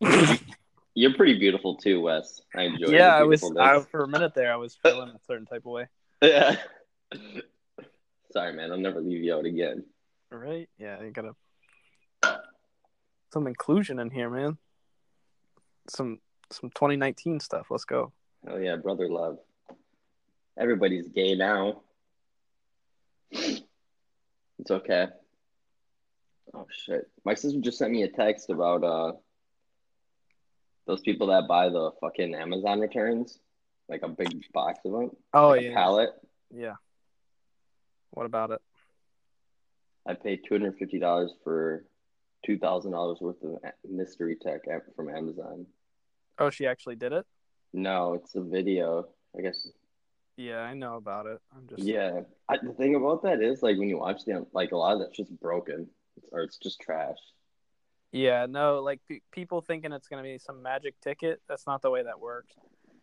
*laughs* You're pretty beautiful too, Wes. I enjoy. It. Yeah, I was I, for a minute there. I was *laughs* feeling a certain type of way. Yeah. *laughs* Sorry, man. I'll never leave you out again. Right? Yeah, you gotta some inclusion in here, man. Some some 2019 stuff. Let's go. Oh yeah, brother love. Everybody's gay now. It's okay. Oh shit. My sister just sent me a text about uh those people that buy the fucking Amazon returns, like a big box of them, Oh like a yeah, pallet. yeah. What about it? I paid two hundred fifty dollars for two thousand dollars worth of mystery tech from Amazon. Oh, she actually did it. No, it's a video. I guess. Yeah, I know about it. I'm just Yeah. I, the thing about that is, like, when you watch them, like, a lot of that's just broken, or it's just trash. Yeah, no, like pe- people thinking it's gonna be some magic ticket. That's not the way that works.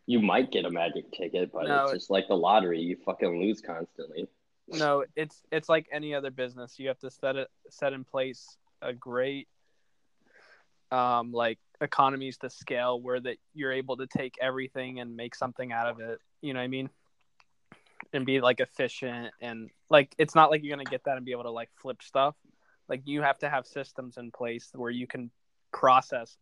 You might get a magic ticket, but No, it's just like the lottery. You fucking lose constantly. No, it's it's like any other business. You have to set it set in place a great um like economies to scale where that you're able to take everything and make something out of it. You know what I mean? And be like efficient and like it's not like you're gonna get that and be able to like flip stuff. Like you have to have systems in place where you can process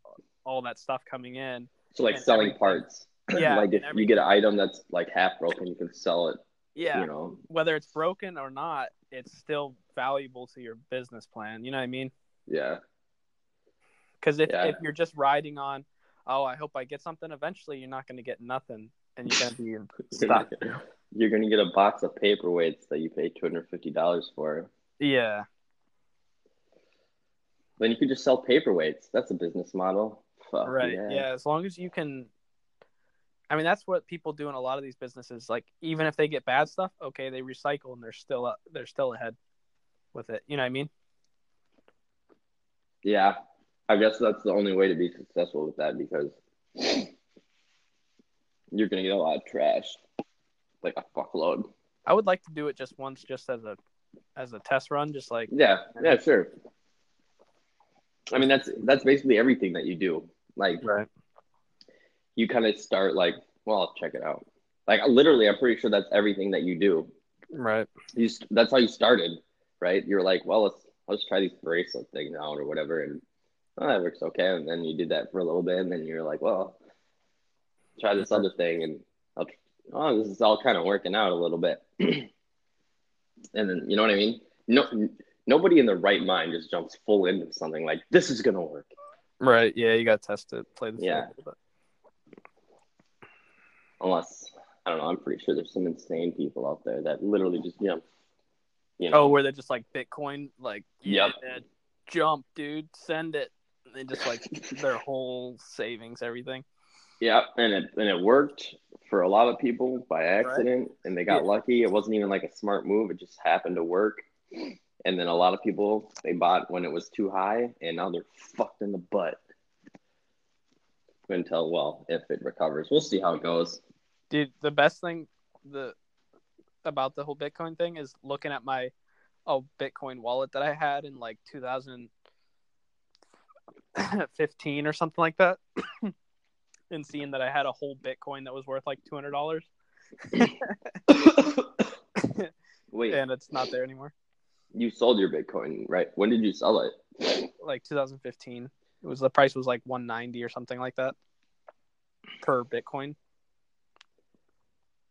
all that stuff coming in. So, like, selling everything- parts. *clears throat* Yeah, like, if you get an item that's, like, half broken, you can sell it, Yeah. you know? Whether it's broken or not, it's still valuable to your business plan. You know what I mean? Yeah. Because if, Yeah. if you're just riding on, oh, I hope I get something, eventually you're not going to get nothing, and you're going to be *laughs* stuck. You're going to get a box of paperweights that you pay $250 for. Yeah, Then you could just sell paperweights. That's a business model. Fuck right. yeah. Yeah. as long as you can. I mean, that's what people do in a lot of these businesses. Like, even if they get bad stuff, okay, they recycle and they're still uh, they're still ahead with it. You know what I mean? Yeah, I guess that's the only way to be successful with that because you're gonna get a lot of trash, like a fuckload. I would like to do it just once, just as a as a test run, just like Yeah, yeah, sure. I mean, that's that's basically everything that you do. Like, right. you kind of start like, well, I'll check it out. Like, literally, I'm pretty sure that's everything that you do. Right. You that's how you started, right? You're like, well, let's let's try these bracelet things out or whatever, and oh, that works okay. And then you did that for a little bit, and then you're like, well, try this other thing, and I'll, oh, this is all kind of working out a little bit. *clears throat* and then you know what I mean? No, nobody in the right mind just jumps full into something like this is gonna work. Right. Yeah, you got to test it, play the Yeah. a. Unless I don't know, I'm pretty sure there's some insane people out there that literally just jump. You know, Oh, where they're just like Bitcoin, like Yep. man, jump, dude, send it. And they just like *laughs* their whole savings, everything. Yeah, and it and it worked for a lot of people by accident, and they got Yeah. lucky. It wasn't even like a smart move; it just happened to work. And then a lot of people they bought when it was too high, and now they're fucked in the butt. Until well, if it recovers, we'll see how it goes. Dude, the best thing the about the whole Bitcoin thing is looking at my oh Bitcoin wallet that I had in like 2015 or something like that, *coughs* and seeing that I had a whole Bitcoin that was worth like two hundred dollars, *coughs* *coughs* Wait, and it's not there anymore. You sold your Bitcoin, right? When did you sell it? Like 2015, it was the price was like 190 or something like that per Bitcoin.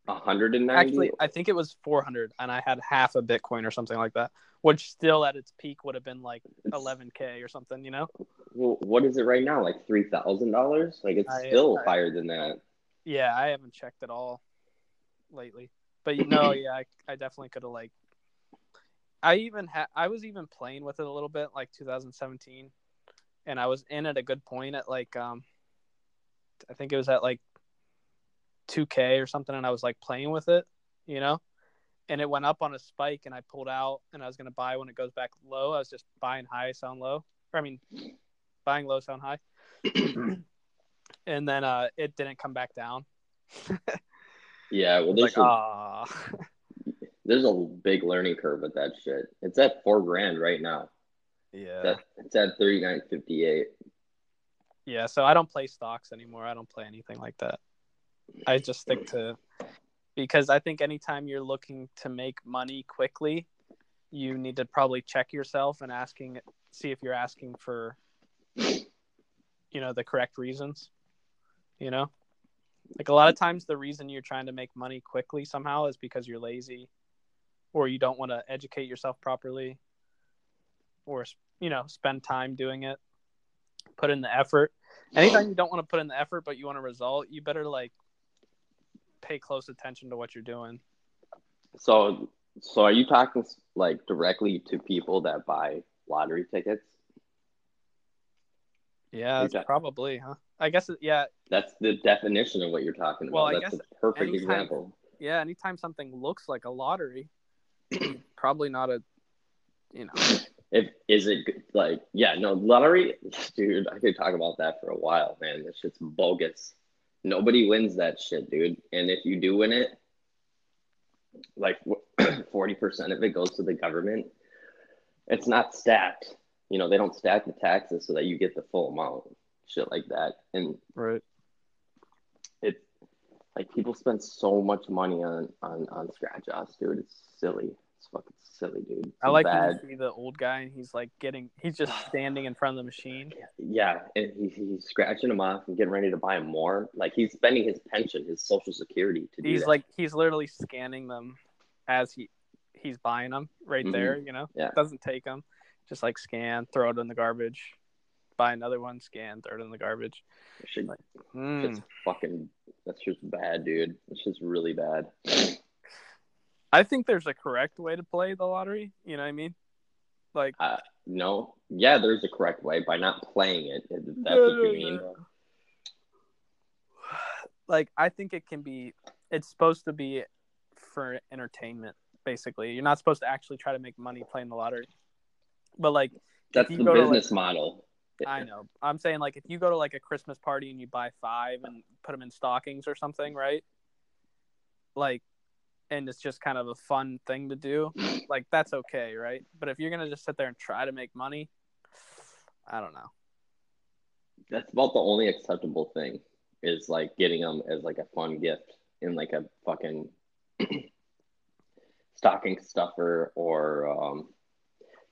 hundred and ninety. Actually, I think it was 400, and I had half a Bitcoin or something like that, which still at its peak would have been like 11k or something, you know? Well, what is it right now? Like three thousand dollars? Like it's I- still I- higher than that. Yeah, I haven't checked at all lately, but you know, *clears throat* yeah, I, I definitely could have like. I even had I was even playing with it a little bit like 2017, and I was in at a good point at like um I think it was at like 2K or something, and I was like playing with it, you know, and it went up on a spike, and I pulled out, and I was gonna buy when it goes back low. I was just buying high, sound low, or I mean, buying low, sound high, *clears throat* and then uh, it didn't come back down. *laughs* Yeah, well, there's like a, *laughs* there's a big learning curve with that shit. It's at four grand right now. yeah, it's at thirty nine fifty eight. yeah. So I don't play stocks anymore. I don't play anything like that. I just stick to because I think anytime you're looking to make money quickly, you need to probably check yourself and asking see if you're asking for you know the correct reasons. You know? Like a lot of times the reason you're trying to make money quickly somehow is because you're lazy or you don't want to educate yourself properly or you know, spend time doing it. Put in the effort. Anytime you don't want to put in the effort but you want a result, you better like pay close attention to what you're doing. So, so are you talking like directly to people that buy lottery tickets? Yeah, it's probably, huh? I guess yeah, That's the definition of what you're talking about. Well, I That's guess a perfect anytime- example. yeah. Anytime something looks like a lottery, *clears throat* probably not a, you know, If is it like yeah no lottery *laughs* dude I could talk about that for a while man. This shit's bogus. Nobody wins that shit dude. And if you do win it like *clears throat* forty percent of it goes to the government. It's not stacked. You know they don't stack the taxes so that you get the full amount shit like that. And right? it like people spend so much money on on on scratch offs dude. It's silly it's fucking silly dude It's I like bad you see the old guy and he's like getting, he's just *sighs* standing in front of the machine. Yeah, and he, he's scratching them off and getting ready to buy more. Like he's spending his pension, his social security to do He's like, he's literally scanning them as he, he's buying them right Mhm. there. You know, Yeah. doesn't take them, just like scan, throw it in the garbage, buy another one, scan, throw it in the garbage. That shit- like, Hmm. It's fucking. That's just bad, dude. It's just really bad. I think there's a correct way to play the lottery. You know what I mean? Like, uh, No, yeah, there's a correct way by not playing it. That's what you mean. like I think it can be. It's supposed to be for entertainment. Basically, you're not supposed to actually try to make money playing the lottery. But like, That's the to, like- business model. I know. I'm saying like if you go to like a Christmas party and you buy five and put them in stockings or something, right? Like, and it's just kind of a fun thing to do. *laughs* Like that's okay, right? But if you're gonna just sit there and try to make money, I don't know. That's about the only acceptable thing is like getting them as like a fun gift in like a fucking *clears throat* stocking stuffer or um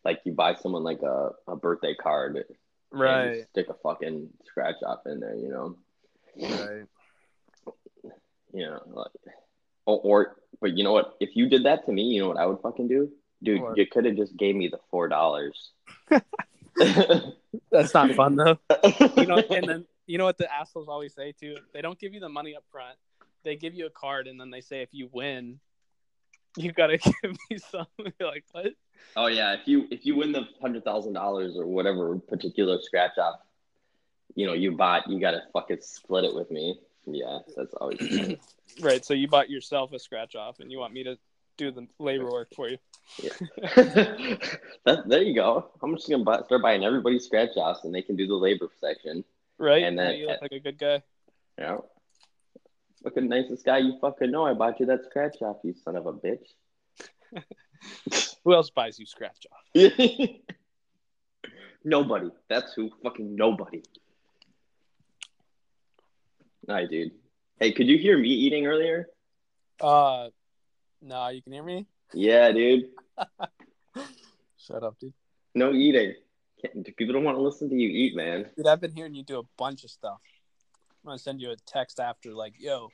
like you buy someone like a, a birthday card and Right. stick a fucking scratch off in there you know Right. you know like or, or but you know what if you did that to me you know what i would fucking do dude What? you could have just gave me the four dollars *laughs* That's not fun though. *laughs* You know, and then you know what the assholes always say too? They don't give you the money up front. They give you a card and then they say if you win, you gotta *laughs* give me some. You're like, what? Oh yeah, if you if you win the hundred thousand dollars or whatever particular scratch off, you know you bought, you gotta fucking split it with me. Yeah, that's always *clears throat* Right. So you bought yourself a scratch off and you want me to do the labor work for you. *laughs* *laughs* that, there you go. I'm just gonna buy, start buying everybody's scratch offs, and they can do the labor section. Right? And then- you look like a good guy. You know, fucking nicest guy you fucking know. I bought you that scratch off, you son of a bitch. *laughs* Who else buys you scratch off? nobody. That's who. Fucking nobody. Hi, dude. Hey, could you hear me eating earlier? Uh no, you can hear me? Yeah, dude. *laughs* Shut up, dude. No eating. People don't want to listen to you eat, man. Dude, I've been hearing you do a bunch of stuff. I'm gonna send you a text after, like, yo.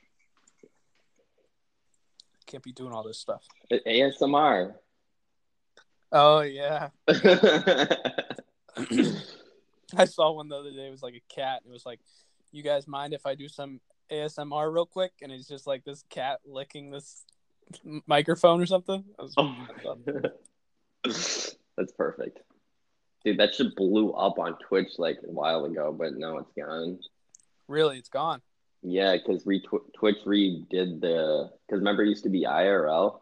Can't be doing all this stuff. ASMR. Oh yeah. *laughs* *clears throat* I saw one the other day. It was like a cat. It was like, "You guys mind if I do some ASMR real quick?" And it's just like this cat licking this microphone or something. Was- Oh. *laughs* That's perfect. Dude, that shit blew up on Twitch like a while ago, but now it's gone. Really, it's gone. Yeah, because re- Twitch redid the because remember it used to be IRL,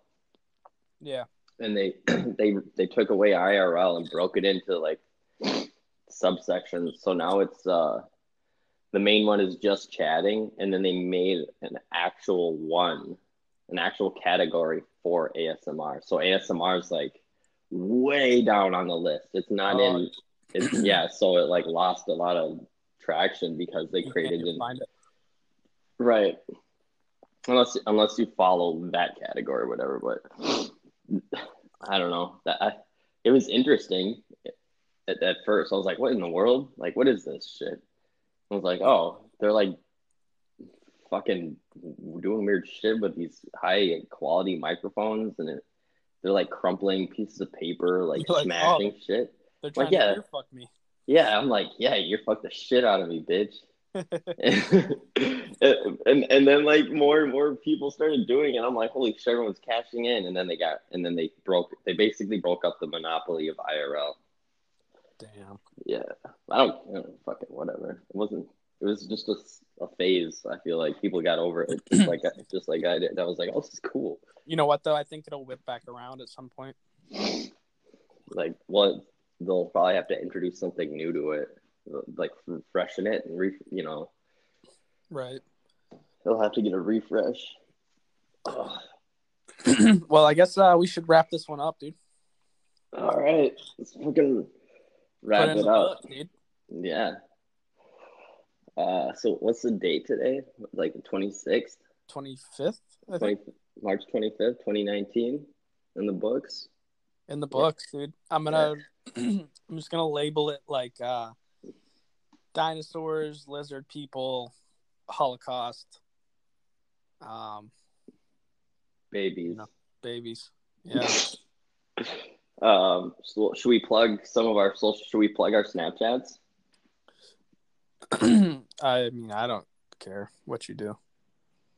Yeah. and they *clears throat* they they took away IRL and broke it into like subsections. So now it's uh the main one is just chatting, and then they made an actual one, an actual category for ASMR. So ASMR is like way down on the list. It's not Oh. in. It's *clears throat* yeah. So it like lost a lot of traction because they created an it. Right. Unless unless you follow that category or whatever, but *sighs* I don't know. That I, it was interesting at, at first. I was like, "What in the world? Like, what is this shit?" I was like, "Oh, they're like fucking doing weird shit with these high quality microphones, and it, they're like crumpling pieces of paper, like, like, oh, smashing shit." They're trying Like, yeah. to ear fuck me. Yeah, I'm like, "Yeah, you fucked the shit out of me, bitch." and, *laughs* *laughs* and and then like more and more people started doing it. I'm like, holy shit, everyone's cashing in. And then they got and then they broke they basically broke up the monopoly of IRL. Damn. Yeah. I don't, I don't fucking whatever. It wasn't it was just a, a phase. I feel like people got over it just like *clears throat* just like I did. I was like, oh, this is cool. You know what though? I think it'll whip back around at some point. Like, well, they'll probably have to introduce something new to it, like freshen it and re, you know, Right. they'll have to get a refresh. *clears throat* Well, I guess uh, we should wrap this one up, dude. All right, let's fucking wrap it up. book, dude. Yeah. Uh, so what's the date today? Like the twenty sixth, 25th, I think, twenty March twenty fifth, twenty nineteen, in the books. in the books, dude. I'm gonna, *clears throat* I'm just gonna label it like uh, dinosaurs, lizard people, Holocaust, um, Babies. No. babies. Yeah. *laughs* Um, so should we plug some of our social? Should we plug our Snapchats? *clears throat* I mean, I don't care what you do.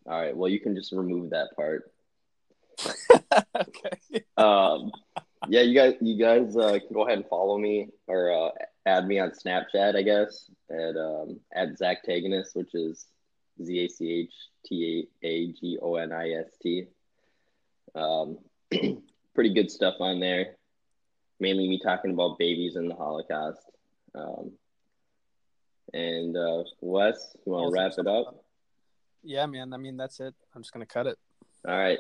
All right. Well, you can just remove that part. *laughs* okay. Um, yeah, you guys, you guys uh, can go ahead and follow me or uh, add me on Snapchat, I guess, at um, at Zach Tagonis, which is Z A C H T A G O N I S T. Um, *clears throat* pretty good stuff on there. Mainly me talking about babies and the Holocaust. Um, and uh, Wes, you want to wrap it up? Yeah, man. I mean, that's it. I'm just gonna cut it. All right.